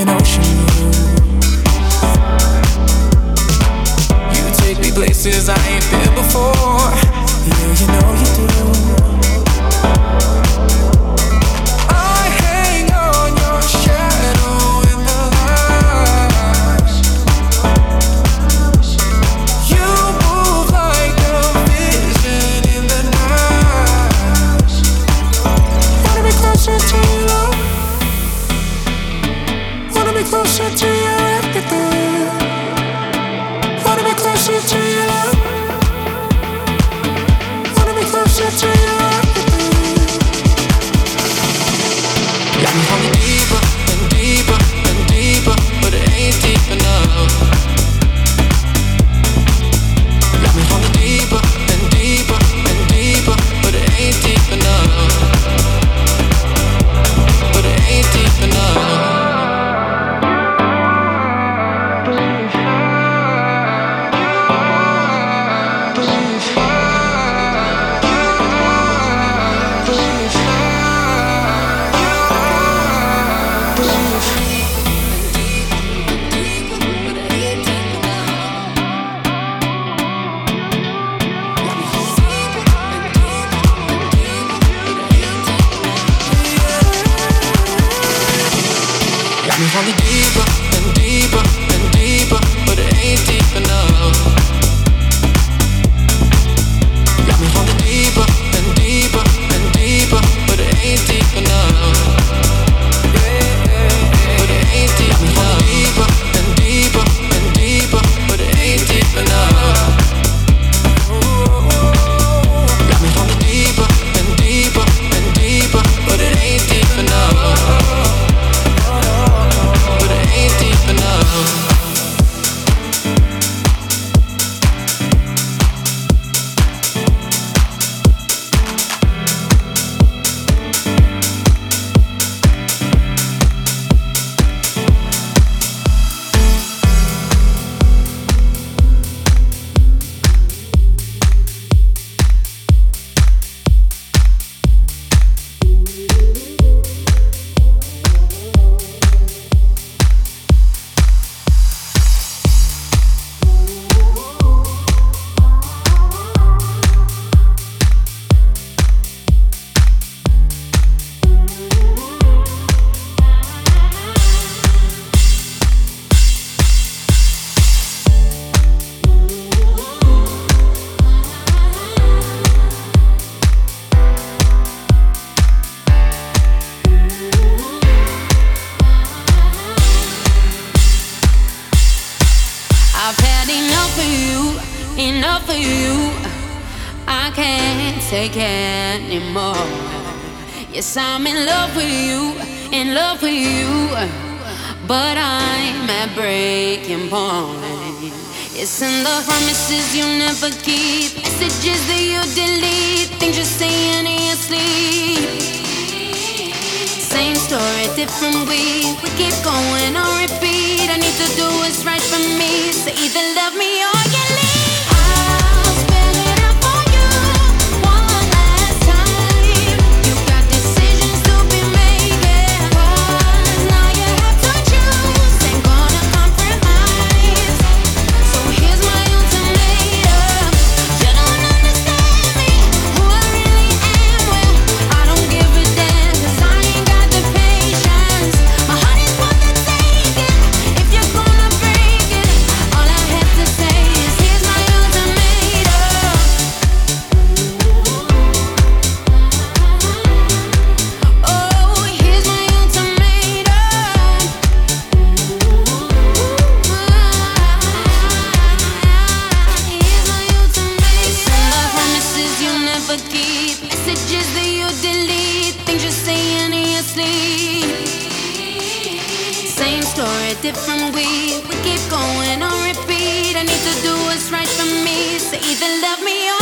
an ocean You take me places I ain't been before. Yeah, you know you do. but I'm at breaking point. It's in the promises you never keep, messages that you delete, things you're saying in your sleep. Same story, different week. We keep going on repeat. I need to do what's right for me, so either love me or. same story, different week. We keep going on repeat. I need to do what's right for me. So either love me or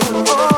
oh.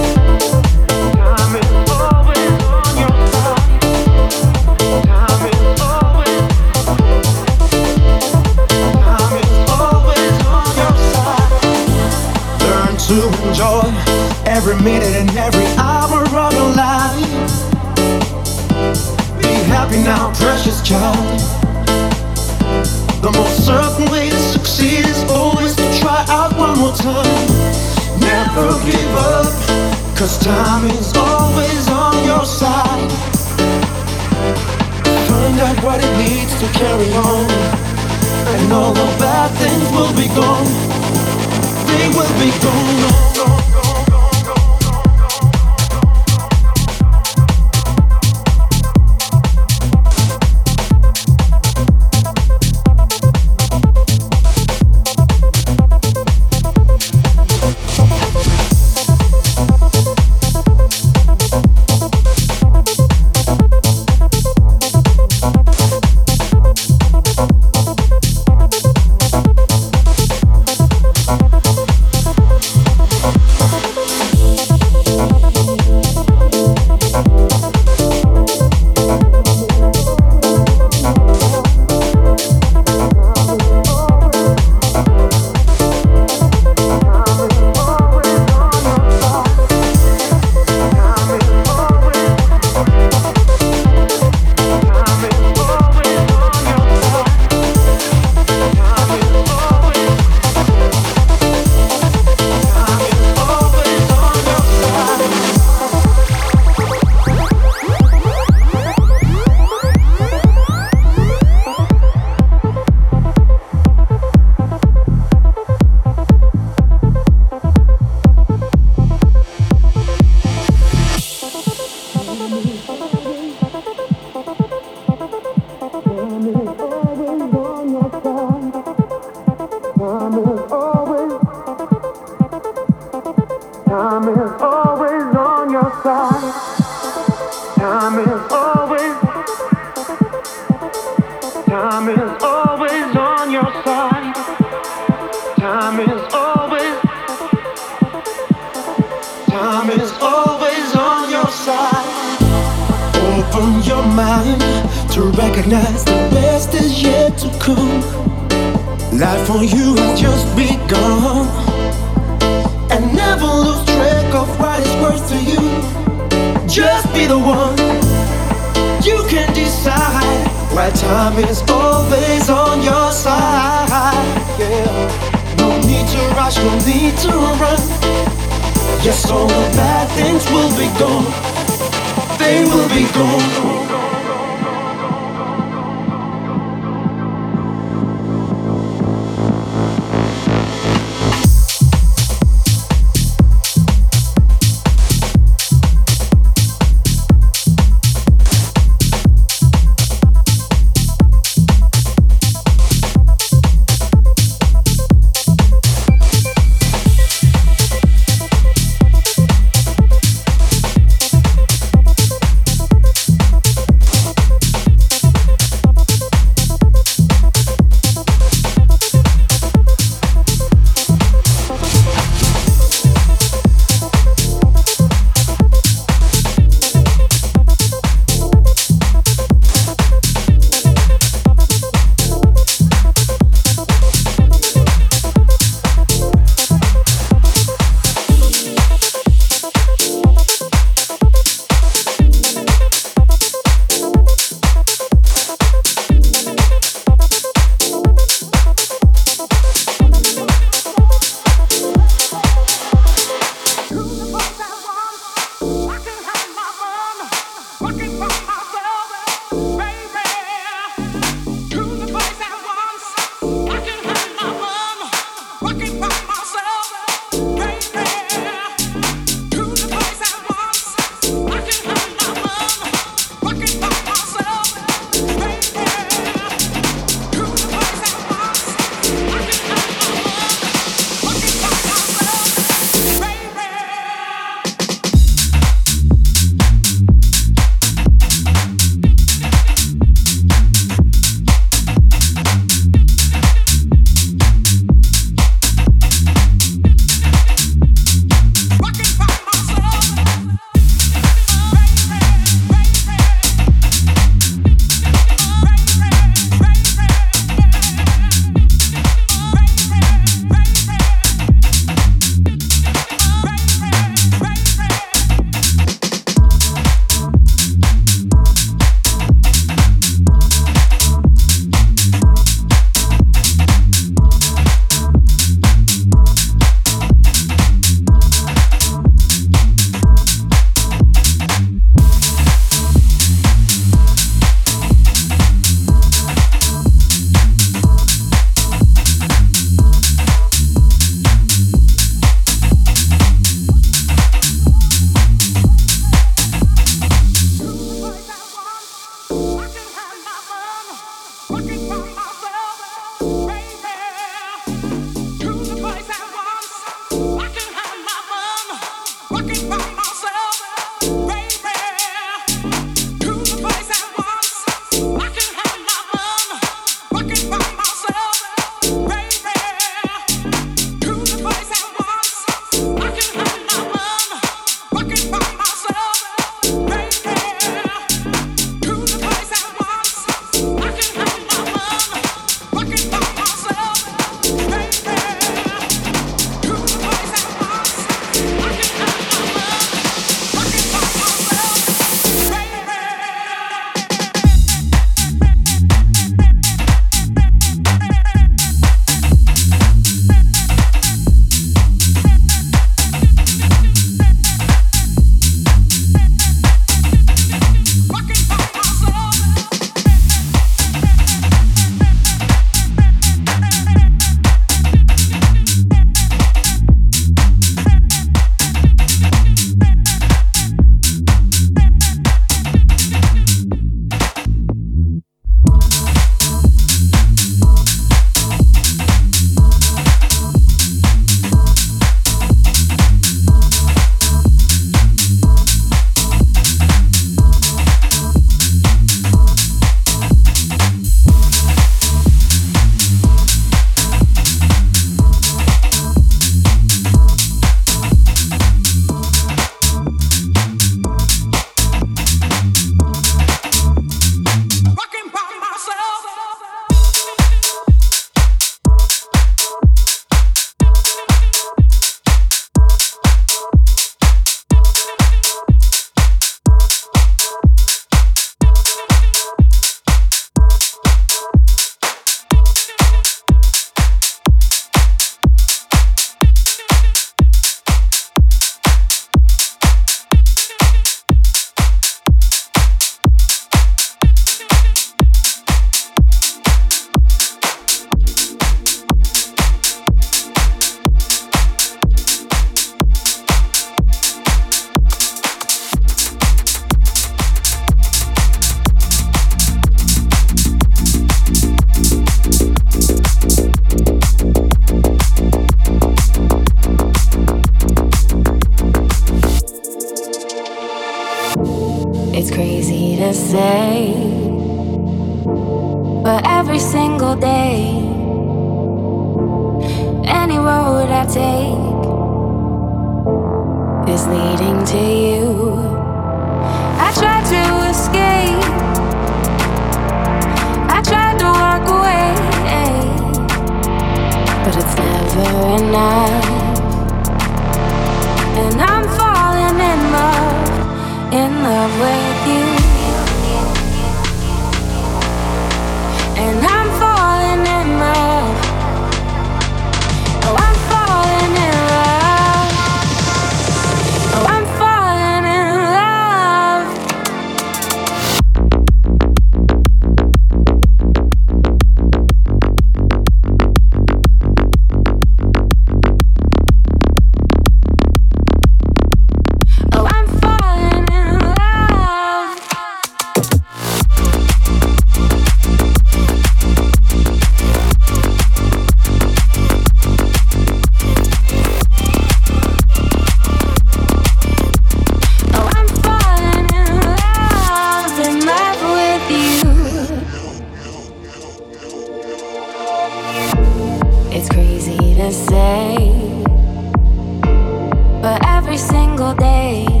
every single day.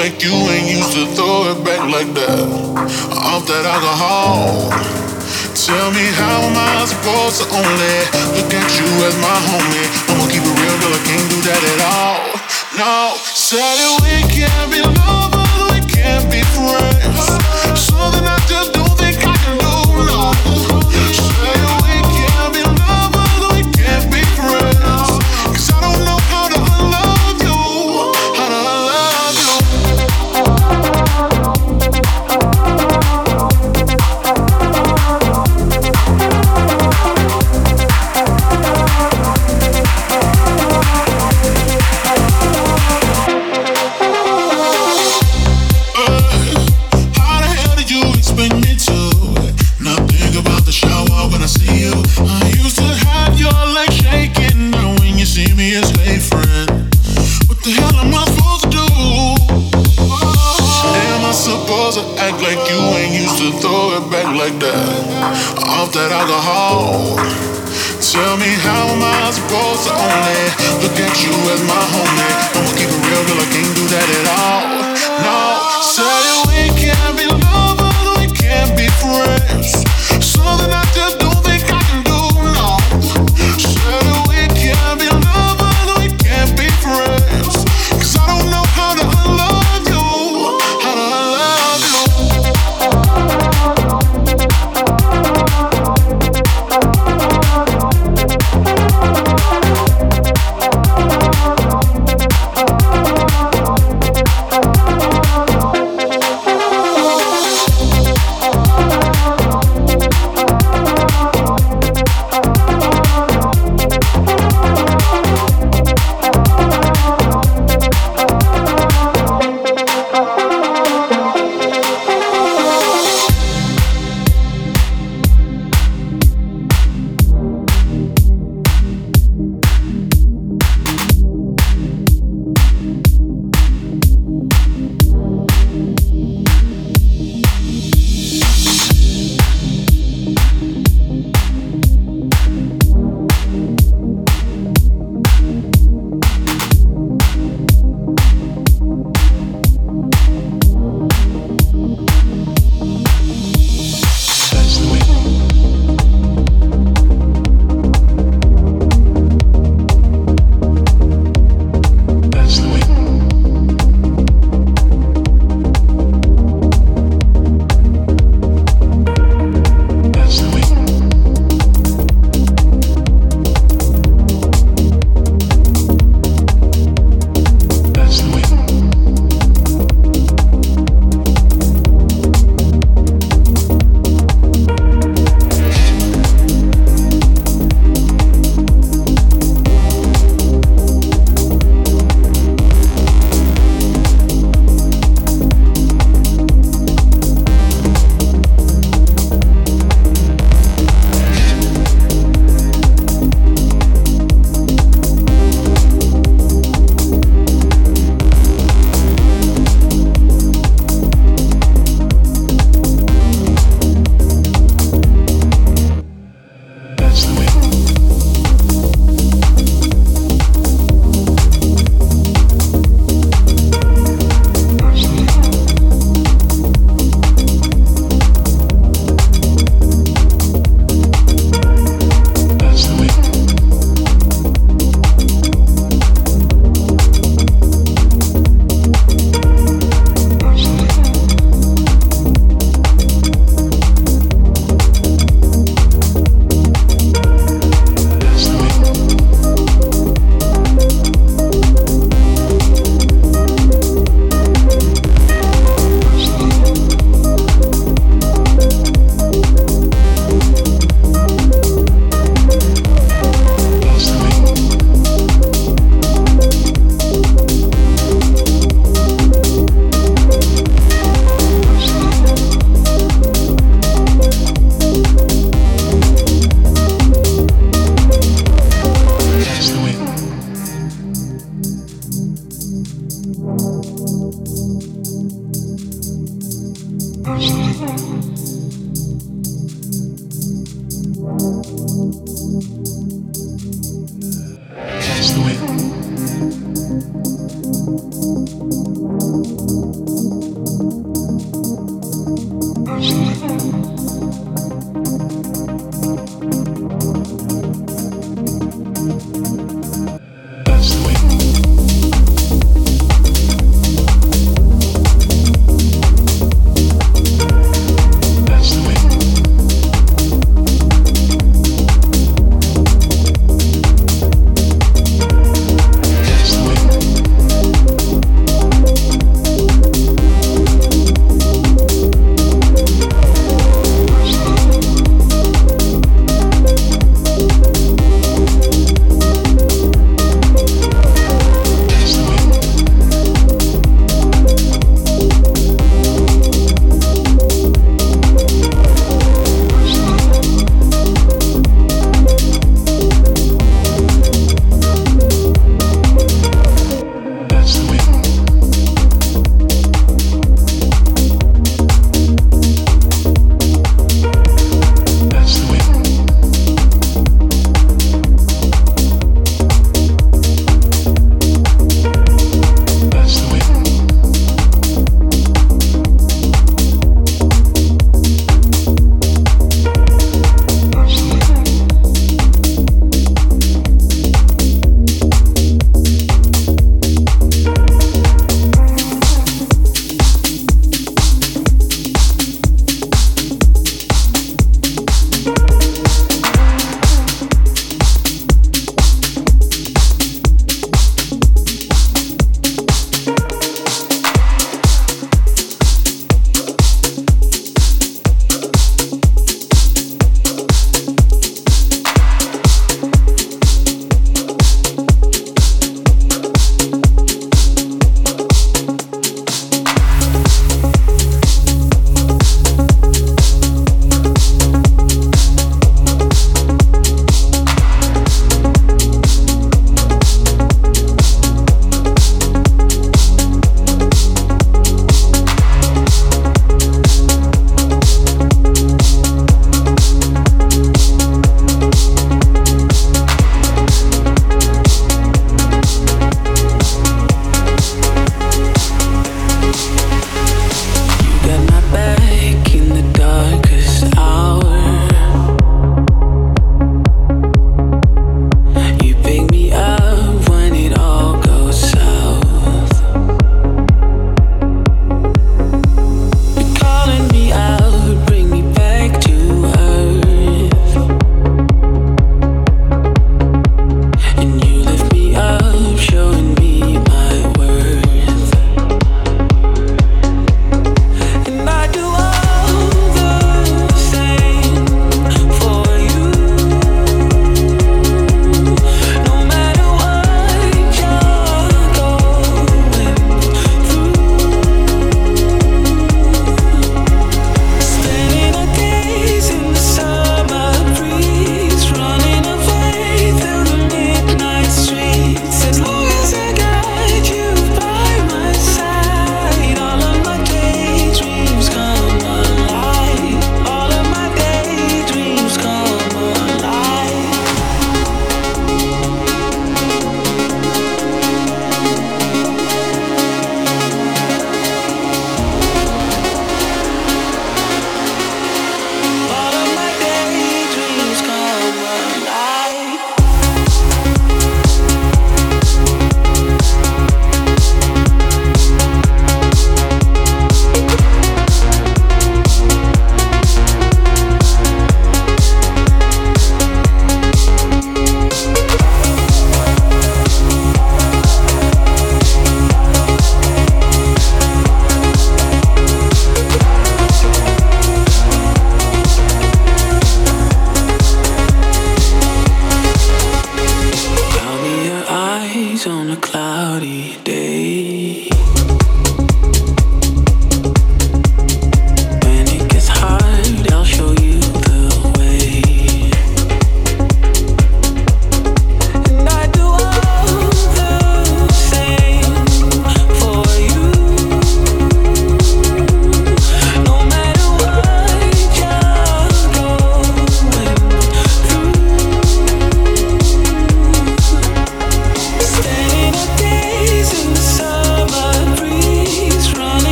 like you ain't used to throw it back like that. Off that alcohol. Tell me how am I supposed to only look at you as my homie? I'ma keep it real, girl. I can't do that at all. No, said we can't be lovers, we can't be friends. Something I just you as my homie?